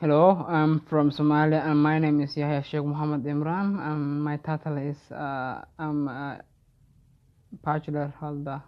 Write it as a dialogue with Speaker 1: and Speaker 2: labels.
Speaker 1: Hello, I'm from Somalia and my name is Yahya Sheikh Muhammad Imran and my title is uh, I'm a bachelor holder.